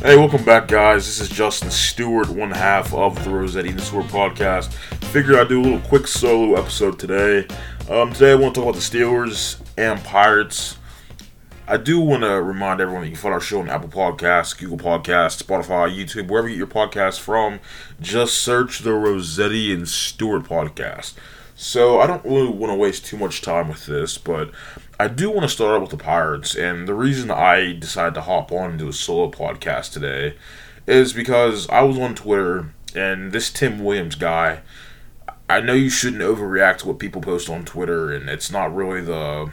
Hey, welcome back, guys. This is Justin Stewart, one half of the Rossetti and Stewart podcast. Figured I'd do a little quick solo episode today. Um, today I want to talk about the Steelers and Pirates. I do want to remind everyone that you can find our show on Apple Podcasts, Google Podcasts, Spotify, YouTube, wherever you get your podcasts from. Just search the Rossetti and Stewart podcast. So I don't really want to waste too much time with this, but I do want to start out with the Pirates, and the reason I decided to hop on and do a solo podcast today is because I was on Twitter, and this Tim Williams guy. I know you shouldn't overreact to what people post on Twitter, and it's not really the.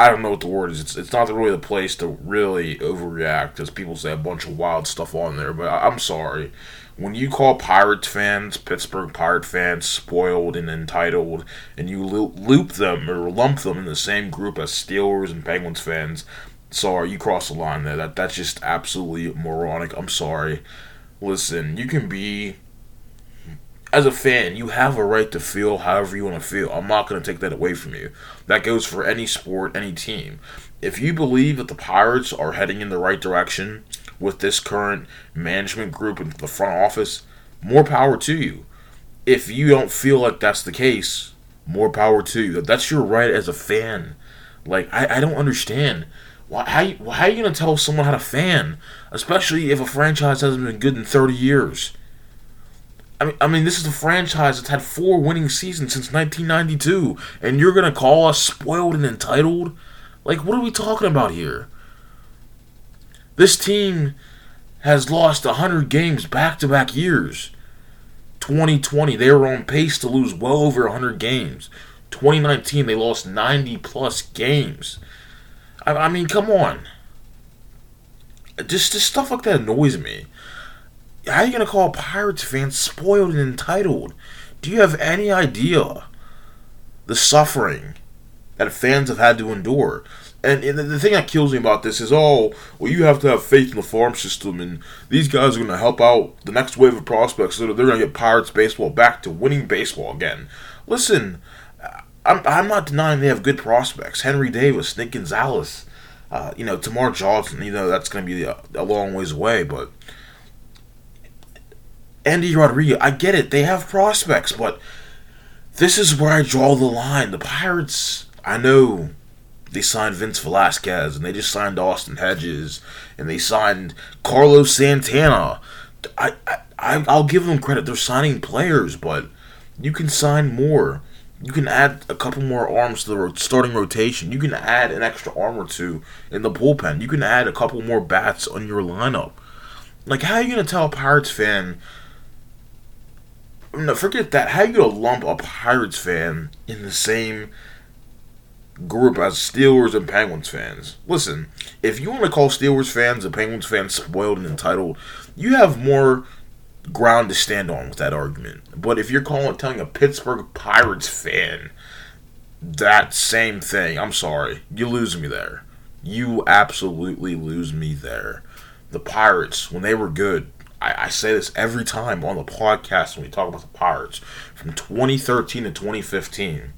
I don't know what the word is. It's, it's not really the place to really overreact, as people say a bunch of wild stuff on there. But I, I'm sorry when you call Pirates fans, Pittsburgh Pirate fans, spoiled and entitled, and you loop them or lump them in the same group as Steelers and Penguins fans, sorry, you cross the line there. That that's just absolutely moronic. I'm sorry. Listen, you can be as a fan, you have a right to feel however you want to feel. I'm not going to take that away from you. That goes for any sport, any team. If you believe that the Pirates are heading in the right direction, with this current management group and the front office, more power to you. If you don't feel like that's the case, more power to you. That's your right as a fan. Like I, I don't understand. Why how, how are you gonna tell someone how to fan, especially if a franchise hasn't been good in thirty years? I mean, I mean, this is a franchise that's had four winning seasons since 1992, and you're gonna call us spoiled and entitled? Like, what are we talking about here? This team has lost 100 games back to back years. 2020, they were on pace to lose well over 100 games. 2019, they lost 90 plus games. I, I mean, come on. Just, just stuff like that annoys me. How are you going to call Pirates fans spoiled and entitled? Do you have any idea the suffering that fans have had to endure? And, and the thing that kills me about this is, oh, well, you have to have faith in the farm system, and these guys are going to help out the next wave of prospects, so they're going to get Pirates baseball back to winning baseball again. Listen, I'm, I'm not denying they have good prospects. Henry Davis, Nick Gonzalez, uh, you know, Termarr Johnson, you know, that's going to be a, a long ways away, but Endy Rodriguez, I get it, they have prospects, but this is where I draw the line. The Pirates, I know they signed Vince Velasquez and they just signed Austin Hedges and they signed Carlos Santana. I, I I'll give them credit. They're signing players, but you can sign more. You can add a couple more arms to the starting rotation. You can add an extra arm or two in the bullpen. You can add a couple more bats on your lineup. Like, how are you gonna tell a Pirates fan? No, forget that. How you gonna lump a Pirates fan in the same group as Steelers and Penguins fans. Listen, if you want to call Steelers fans and Penguins fans spoiled and entitled, you have more ground to stand on with that argument. But if you're calling telling a Pittsburgh Pirates fan that same thing, I'm sorry, you lose me there. You absolutely lose me there. The Pirates, when they were good, I, I say this every time on the podcast when we talk about the Pirates, from 2013 to 2015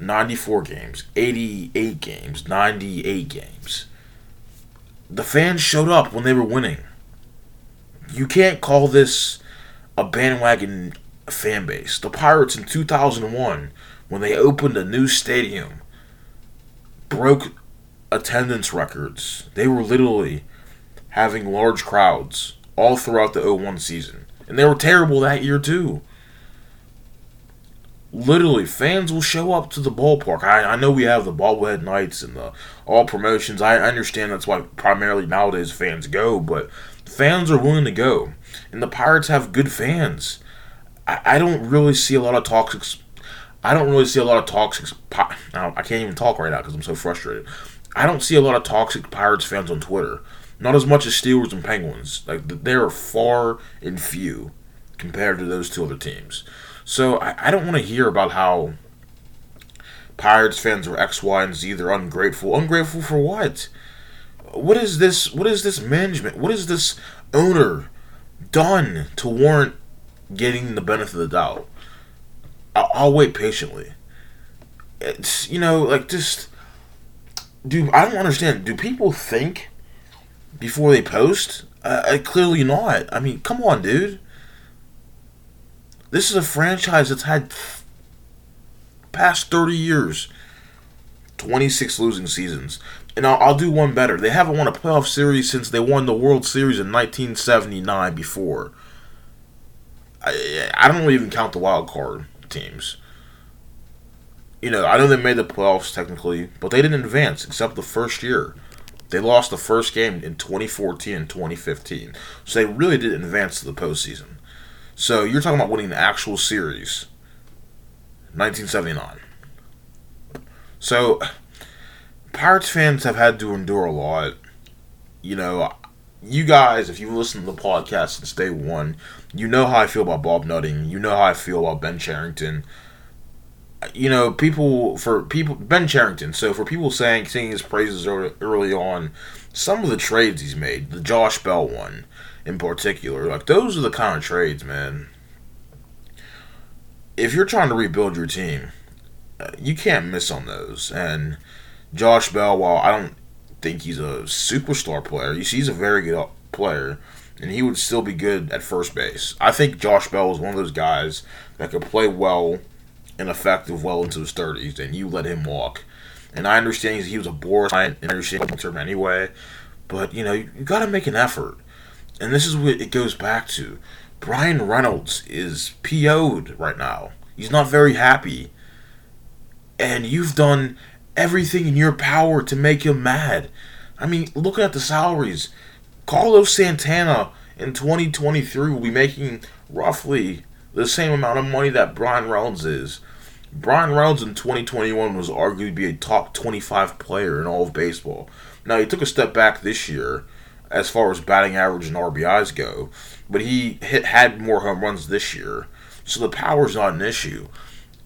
94 games, 88 games, 98 games. The fans showed up when they were winning. You can't call this a bandwagon fan base. The Pirates in 2001, when they opened a new stadium, broke attendance records. They were literally having large crowds all throughout the 01 season. And they were terrible that year, too literally fans will show up to the ballpark. I, I know we have the bobblehead nights and the all promotions. I understand that's why primarily nowadays fans go, but fans are willing to go, and the Pirates have good fans. I, I don't really see a lot of toxic. I don't really see a lot of toxic. I can't even talk right now because I'm so frustrated. I don't see a lot of toxic Pirates fans on Twitter. Not as much as Steelers and Penguins. Like they are far and few compared to those two other teams. So I, I don't want to hear about how Pirates fans are X, Y, and Z. They're ungrateful. Ungrateful for what? What is this? What is this management? What is this owner done to warrant getting the benefit of the doubt? I'll, I'll wait patiently. It's you know like just do I don't understand. Do people think before they post? Uh, clearly not. I mean, come on, dude. This is a franchise that's had past 30 years 26 losing seasons. And I'll, I'll, do one better. They haven't won a playoff series since they won the World Series in 1979 before. I, I don't even count the wild card teams. You know, I know they made the playoffs technically, but they didn't advance except the first year. They lost the first game in 2014 and 2015. So they really didn't advance to the postseason. So you're talking about winning the actual series. 1979. So Pirates fans have had to endure a lot. You know, you guys, if you've listened to the podcast since day one, you know how I feel about Bob Nutting. You know how I feel about Ben Cherington. You know, people for people Ben Cherington. So for people saying singing his praises early on, some of the trades he's made, the Josh Bell one in particular, like those are the kind of trades, man. If you're trying to rebuild your team, uh, you can't miss on those. And Josh Bell, while I don't think he's a superstar player, he's a very good player, and he would still be good at first base. I think Josh Bell is one of those guys that could play well and effective well into his 30s, and you let him walk. And I understand he was a I understand term anyway, but you know you, you got to make an effort, and this is what it goes back to. Bryan Reynolds is PO'd right now. He's not very happy, and you've done everything in your power to make him mad. I mean, looking at the salaries, Carlos Santana in 2023 will be making roughly the same amount of money that Bryan Reynolds is. Bryan Reynolds in 2021 was arguably be a top 25 player in all of baseball. Now, he took a step back this year as far as batting average and RBIs go, but he hit, had more home runs this year, so the power's not an issue.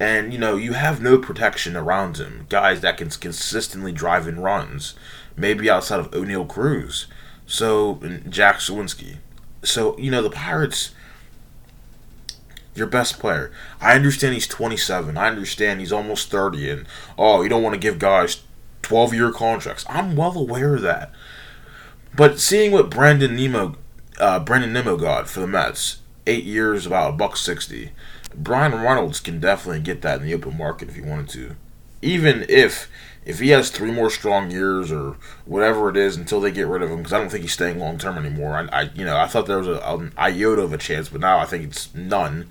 And, you know, you have no protection around him. Guys that can consistently drive in runs, maybe outside of Oneil Cruz. So, Jack Suwinski. So, you know, the Pirates, your best player. I understand he's 27. I understand he's almost 30. And, oh, you don't want to give guys 12 year contracts. I'm well aware of that. But seeing what Brandon Nimmo, uh, Brandon Nimmo got for the Mets, eight years, about a buck sixty. Bryan Reynolds can definitely get that in the open market if he wanted to. Even if if he has three more strong years or whatever it is until they get rid of him, because I don't think he's staying long term anymore. I, I, you know I thought there was a, an iota of a chance, but now I think it's none.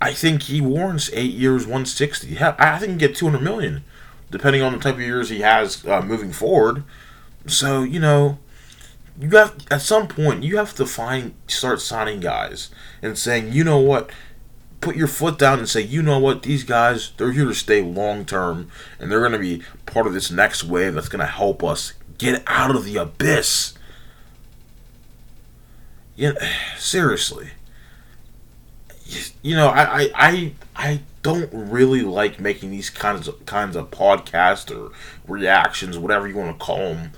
I think he warrants eight years, one sixty. I think he can get two hundred million, depending on the type of years he has uh, moving forward. So you know, you have at some point you have to find start signing guys and saying, you know what, put your foot down and say, you know what, these guys they're here to stay long term and they're going to be part of this next wave that's going to help us get out of the abyss. You know, seriously. You know, I, I, I, I don't really like making these kinds of kinds of podcasts or reactions, whatever you want to call them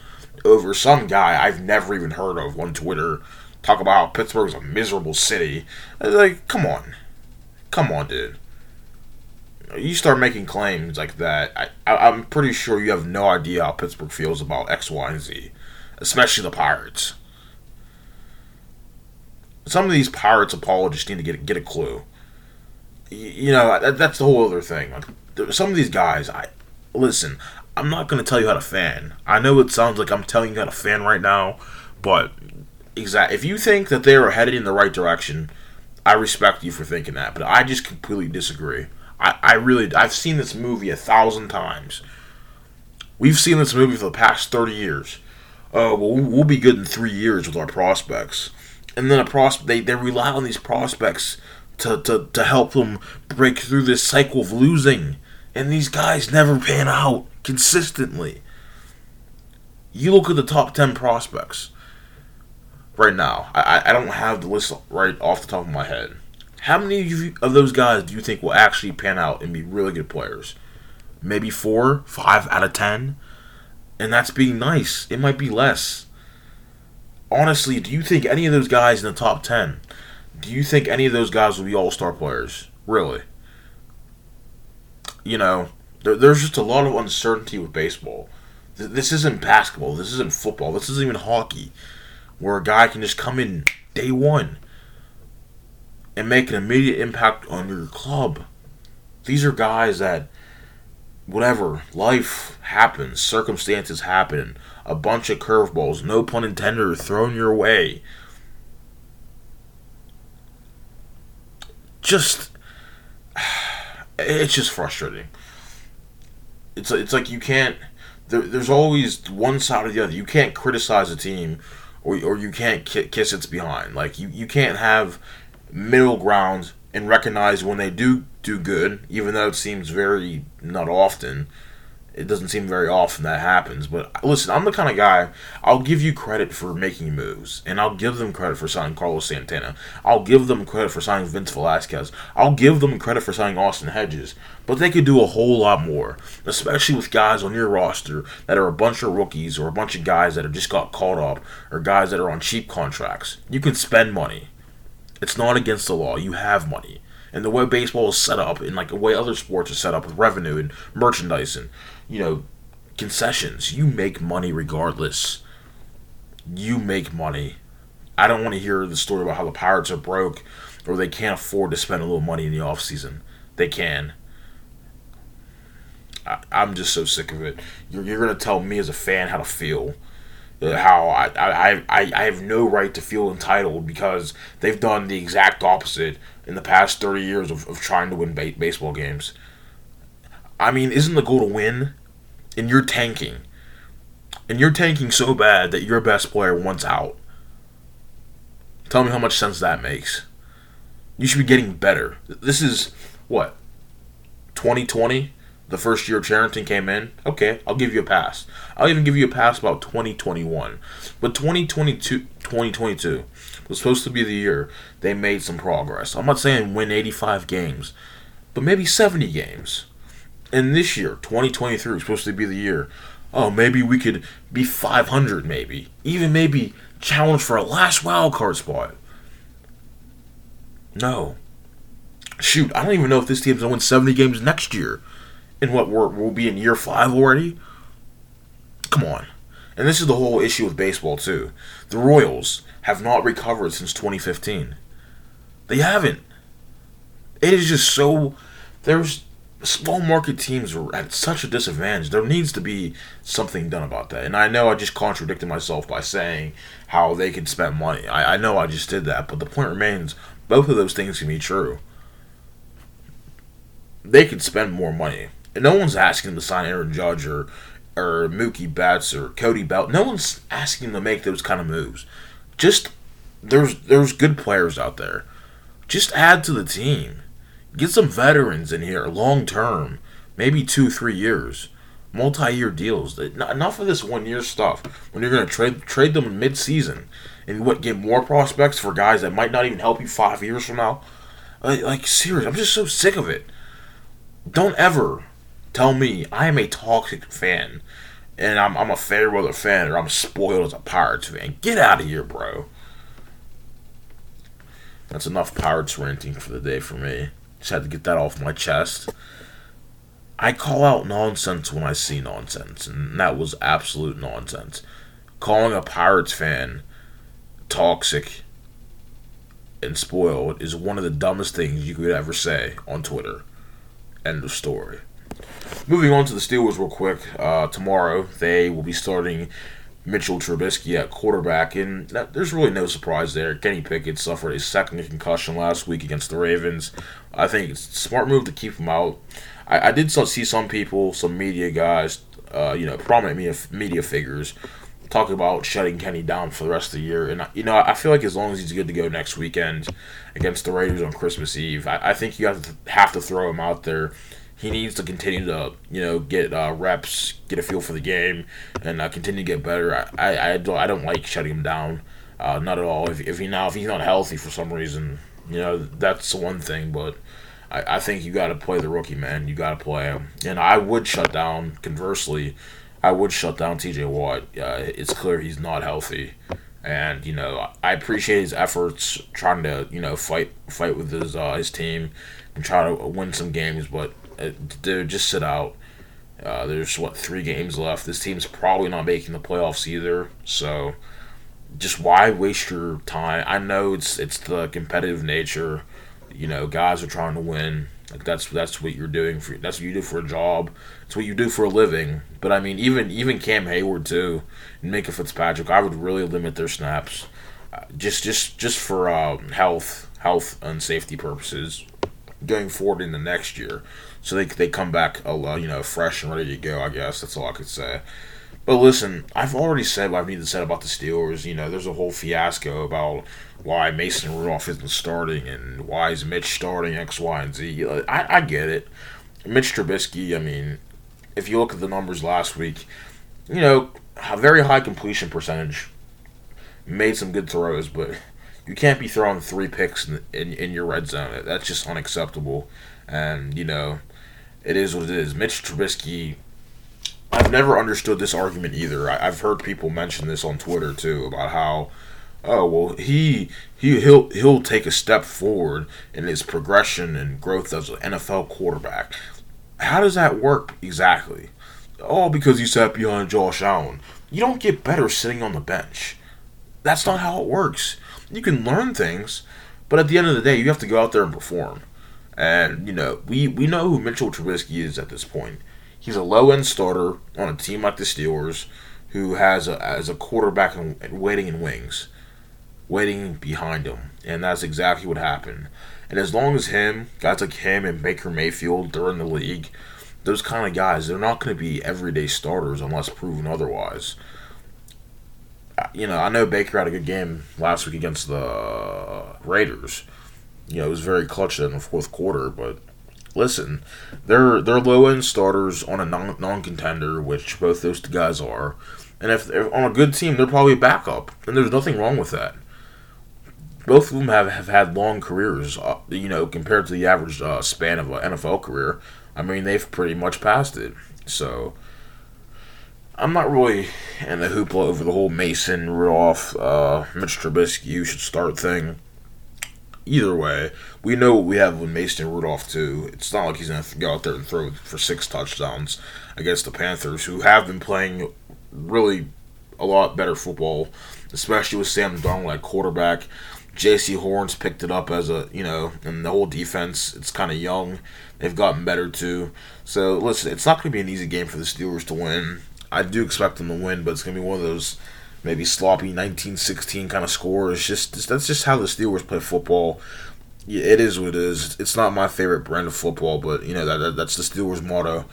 over some guy I've never even heard of on Twitter talk about how Pittsburgh's a miserable city. Like, come on. Come on, dude. You start making claims like that, I, I, I'm pretty sure you have no idea how Pittsburgh feels about X, Y, and Z, especially the Pirates. Some of these Pirates apologists need to get get a clue. You know, that, that's the whole other thing. Like, some of these guys, I listen. I'm not going to tell you how to fan. I know it sounds like I'm telling you how to fan right now, but exact if you think that they are headed in the right direction, I respect you for thinking that, but I just completely disagree. I, I really I've seen this movie a thousand times. We've seen this movie for the past thirty years. Oh, well, we'll be good in three years with our prospects, and then a prospect they, they rely on these prospects to, to to help them break through this cycle of losing, and these guys never pan out consistently. You look at the top 10 prospects right now. I, I don't have the list right off the top of my head. How many of, those guys do you think will actually pan out and be really good players? Maybe four, five out of ten? And that's being nice. It might be less. Honestly, do you think any of those guys in the top 10, do you think any of those guys will be all star players? Really? You know, there, there's just a lot of uncertainty with baseball. This isn't basketball. This isn't football. This isn't even hockey, where a guy can just come in day one and make an immediate impact on your club. These are guys that, whatever, life happens, circumstances happen, a bunch of curveballs, no pun intended, are thrown your way. Just, it's just frustrating. It's it's like you can't. There, there's always one side or the other. You can't criticize a team, or or you can't kiss its behind. Like you you can't have middle ground and recognize when they do do good, even though it seems very not often it doesn't seem very often that happens. But listen, I'm the kind of guy I'll give you credit for making moves, and I'll give them credit for signing Carlos Santana. I'll give them credit for signing Vince Velasquez. I'll give them credit for signing Austin Hedges. But they could do a whole lot more, especially with guys on your roster that are a bunch of rookies or a bunch of guys that have just got caught up or guys that are on cheap contracts. You can spend money. It's not against the law. You have money. And the way baseball is set up, and like the way other sports are set up with revenue and merchandise and you know, concessions. You make money regardless. You make money. I don't want to hear the story about how the Pirates are broke or they can't afford to spend a little money in the off season. They can. I, am just so sick of it. You're, you're going to tell me as a fan how to feel. Uh, how I, I, I, I have no right to feel entitled because they've done the exact opposite in the past 30 years of, of trying to win ba- baseball games. I mean, isn't the goal to win? And you're tanking. And you're tanking so bad that your best player wants out. Tell me how much sense that makes. You should be getting better. This is what? 2020? The first year Cherington came in? Okay, I'll give you a pass. I'll even give you a pass about 2021. But 2022 2022 was supposed to be the year they made some progress. I'm not saying win 85 games, but maybe 70 games. And this year, 2023, is supposed to be the year. Oh, maybe we could be 500, maybe. Even maybe challenge for a last wild card spot. No. Shoot, I don't even know if this team's going to win 70 games next year. And what, we're, we'll be in year five already? Come on. And this is the whole issue with baseball, too. The Royals have not recovered since 2015. They haven't. It is just so. There's small market teams are at such a disadvantage. There needs to be something done about that. And I know I just contradicted myself by saying how they can spend money. I, I know I just did that, but the point remains both of those things can be true. They can spend more money. No one's asking them to sign Aaron Judge or, or Mookie Betts or Cody Belt. No one's asking them to make those kind of moves. Just there's there's good players out there. Just add to the team Get some veterans in here, long term, maybe two, three years, multi-year deals. Enough of this one-year stuff. When you're going to trade trade them mid-season, and what get more prospects for guys that might not even help you five years from now. Like, like serious, I'm just so sick of it. Don't ever tell me I am a toxic fan and I'm, I'm a fair weather fan or I'm spoiled as a Pirates fan. Get out of here, bro. That's enough Pirates ranting for the day for me. Just had to get that off my chest. I call out nonsense when I see nonsense, and that was absolute nonsense. Calling a Pirates fan toxic and spoiled is one of the dumbest things you could ever say on Twitter. End of story. Moving on to the Steelers real quick. Uh, tomorrow they will be starting Mitchell Trubisky at quarterback, and that, there's really no surprise there. Kenny Pickett suffered a second concussion last week against the Ravens. I think it's smart move to keep him out. I, I did see some people, some media guys, uh, you know, prominent media, media figures, talk about shutting Kenny down for the rest of the year. And, you know, I feel like as long as he's good to go next weekend against the Raiders on Christmas Eve, I, I think you have to, have to throw him out there he needs to continue to you know get uh, reps, get a feel for the game, and uh, continue to get better. I, I, I, don't, I don't like shutting him down, uh, not at all. If, if he now if he's not healthy for some reason, you know that's one thing. But I, I think you got to play the rookie man. You got to play him, and I would shut down. Conversely, I would shut down T.J. Watt. Uh, it's clear he's not healthy. And you know, I appreciate his efforts trying to you know fight fight with his uh, his team and try to win some games. But dude, just sit out. Uh, there's what three games left. This team's probably not making the playoffs either. So, just why waste your time? I know it's it's the competitive nature. You know, guys are trying to win. Like that's that's what you're doing for that's what you do for a job. It's what you do for a living. But I mean, even even Cam Heyward too, and Minkah Fitzpatrick, I would really limit their snaps, uh, just just just for uh, health health and safety purposes, going forward in the next year so they they come back you know, fresh and ready to go. I guess that's all I could say. But listen, I've already said what I need to say about the Steelers. You know, there's a whole fiasco about why Mason Rudolph isn't starting and why is Mitch starting X, Y, and Z. I, I get it. Mitch Trubisky, I mean, if you look at the numbers last week, you know, a very high completion percentage, made some good throws, but you can't be throwing three picks in, in, in your red zone. That's just unacceptable. And, you know, it is what it is. Mitch Trubisky, I've never understood this argument either. I, have heard people mention this on Twitter too about how, oh well, he he he'll he'll take a step forward in his progression and growth as an NFL quarterback. How does that work exactly? Oh, because he sat behind Josh Allen. You don't get better sitting on the bench. That's not how it works. You can learn things, but at the end of the day, you have to go out there and perform. And, you know, we, we know who Mitchell Trubisky is at this point. He's a low end starter on a team like the Steelers who has a, as a quarterback and waiting in wings, waiting behind him. And that's exactly what happened. And as long as him, guys like him and Baker Mayfield, during the league, those kind of guys, they're not going to be everyday starters unless proven otherwise. You know, I know Baker had a good game last week against the Raiders you know, it was very clutch in the fourth quarter. But listen, they're they're low end starters on a non contender, which both those two guys are. And if they're on a good team, they're probably a backup, and there's nothing wrong with that. Both of them have, have had long careers, uh, you know, compared to the average uh, span of an NFL career. I mean, they've pretty much passed it. So, I'm not really in the hoopla over the whole Mason Rudolph, uh, Mitch Trubisky, you should start thing either way, we know what we have with Mason Rudolph too. It's not like he's gonna go out there and throw for six touchdowns against the Panthers, who have been playing really a lot better football, especially with Sam Darnold at quarterback. Jaycee Horn's picked it up as a you know, and the whole defense it's kind of young. They've gotten better too. So listen, it's not going to be an easy game for the Steelers to win. I do expect them to win, but it's to be one of those maybe sloppy 1916 kind of score. It's just that's just how the Steelers play football. Yeah, it is what it is. It's not my favorite brand of football, but you know that, that that's the Steelers' motto: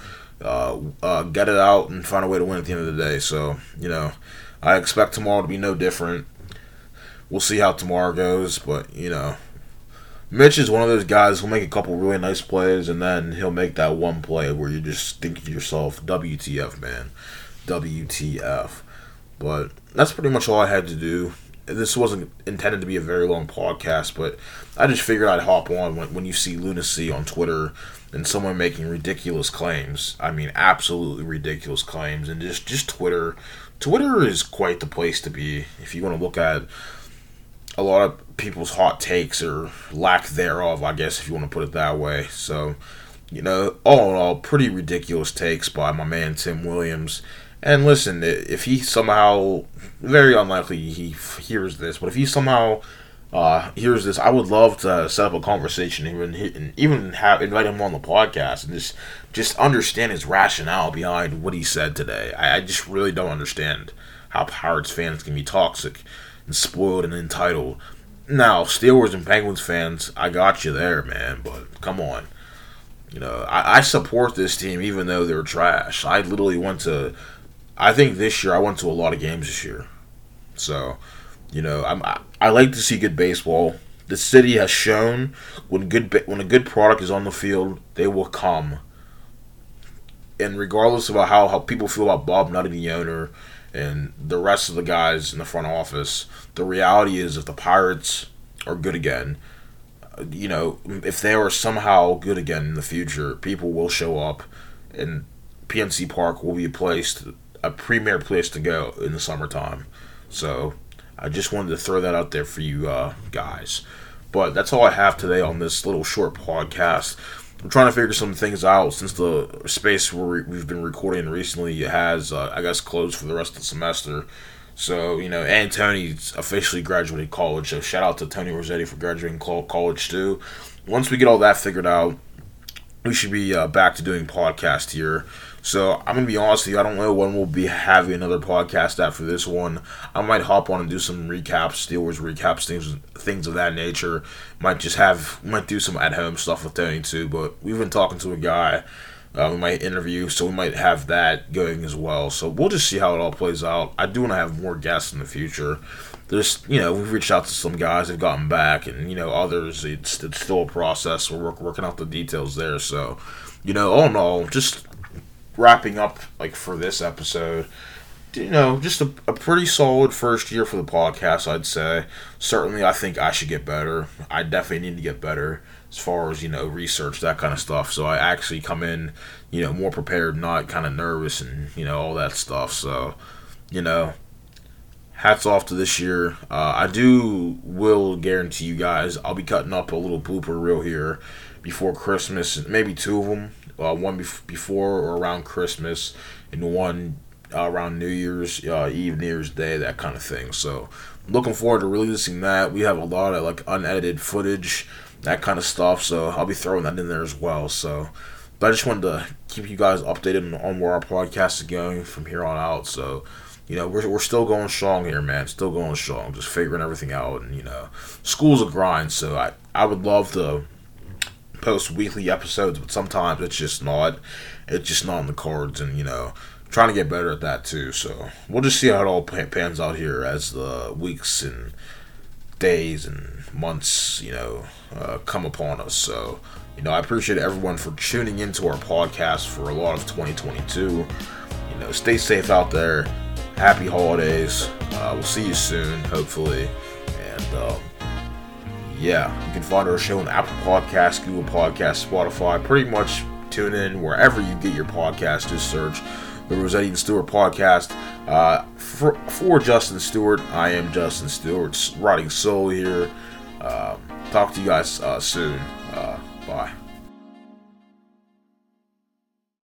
uh, uh, get it out and find a way to win at the end of the day. So you know, I expect tomorrow to be no different. We'll see how tomorrow goes, but you know, Mitch is one of those guys who'll make a couple really nice plays, and then he'll make that one play where you just think to yourself, "WTF, man, WTF." But that's pretty much all I had to do. This wasn't intended to be a very long podcast, but I just figured I'd hop on when, when you see lunacy on Twitter and someone making ridiculous claims. I mean, absolutely ridiculous claims, and just just Twitter. Twitter is quite the place to be if you want to look at a lot of people's hot takes or lack thereof. I guess if you want to put it that way. So, you know, all in all, pretty ridiculous takes by my man Tim Williams and listen, if he somehow, very unlikely he hears this, but if he somehow uh, hears this, I would love to set up a conversation, even even have invite him on the podcast and just just understand his rationale behind what he said today. I, I just really don't understand how Pirates fans can be toxic and spoiled and entitled. Now, Steelers and Penguins fans, I got you there, man, but come on. You know, I, I support this team even though they're trash. I literally went to I think this year I went to a lot of games this year, so you know I'm I, I like to see good baseball. The city has shown when good when a good product is on the field, they will come. And regardless of how, how people feel about Bob Nutting, the owner, and the rest of the guys in the front office, the reality is if the Pirates are good again, you know, if they are somehow good again in the future, people will show up, and PNC Park will be a placed a premier place to go in the summertime. So I just wanted to throw that out there for you uh, guys. But that's all I have today on this little short podcast. I'm trying to figure some things out since the space where we've been recording recently has, uh, I guess, closed for the rest of the semester. So, you know, and Tony's officially graduated college. So, shout out to Tony Rossetti for graduating college, too. Once we get all that figured out, we should be uh, back to doing podcast here. So I'm gonna be honest with you. I don't know when we'll be having another podcast after this one. I might hop on and do some recaps, Steelers recaps, things things of that nature. Might just have might do some at home stuff with Tony too. But we've been talking to a guy. Uh, we might interview, so we might have that going as well. So we'll just see how it all plays out. I do want to have more guests in the future. There's, you know, we've reached out to some guys, have gotten back, and you know, others. It's, it's still a process. We're work, working out the details there. So, you know, all in all, just wrapping up like for this episode you know just a, a pretty solid first year for the podcast i'd say. Certainly i think i should get better. I definitely need to get better as far as you know research that kind of stuff. So i actually come in you know more prepared not kind of nervous and you know all that stuff. So you know hats off to this year. Uh, i do will guarantee you guys i'll be cutting up a little blooper reel here before christmas maybe two of them uh, one bef- before or around Christmas, and one uh, around New Year's uh, Eve, New Year's Day, that kind of thing. So, looking forward to releasing that. We have a lot of like unedited footage, that kind of stuff. So I'll be throwing that in there as well. So, but I just wanted to keep you guys updated on where our podcast is going from here on out. So. You know, we're, we're still going strong here, man. Still going strong. Just figuring everything out. And, you know, school's a grind. So I, I would love to post weekly episodes, but sometimes it's just not. It's just not in the cards, and you know, trying to get better at that too. So we'll just see how it all pans out here as the weeks and days and months, you know, uh, come upon us. So you know, I appreciate everyone for tuning into our podcast for a lot of 2022. You know, stay safe out there. Happy holidays. Uh, we'll see you soon, hopefully, and. Um, yeah, you can find our show on Apple Podcasts, Google Podcasts, Spotify. Pretty much tune in wherever you get your podcast. Just search the Rossetti and Stewart podcast. Uh, for, for, Justin Stewart, I am Justin Stewart, writing solo here. Uh, talk to you guys uh, soon. Uh, bye.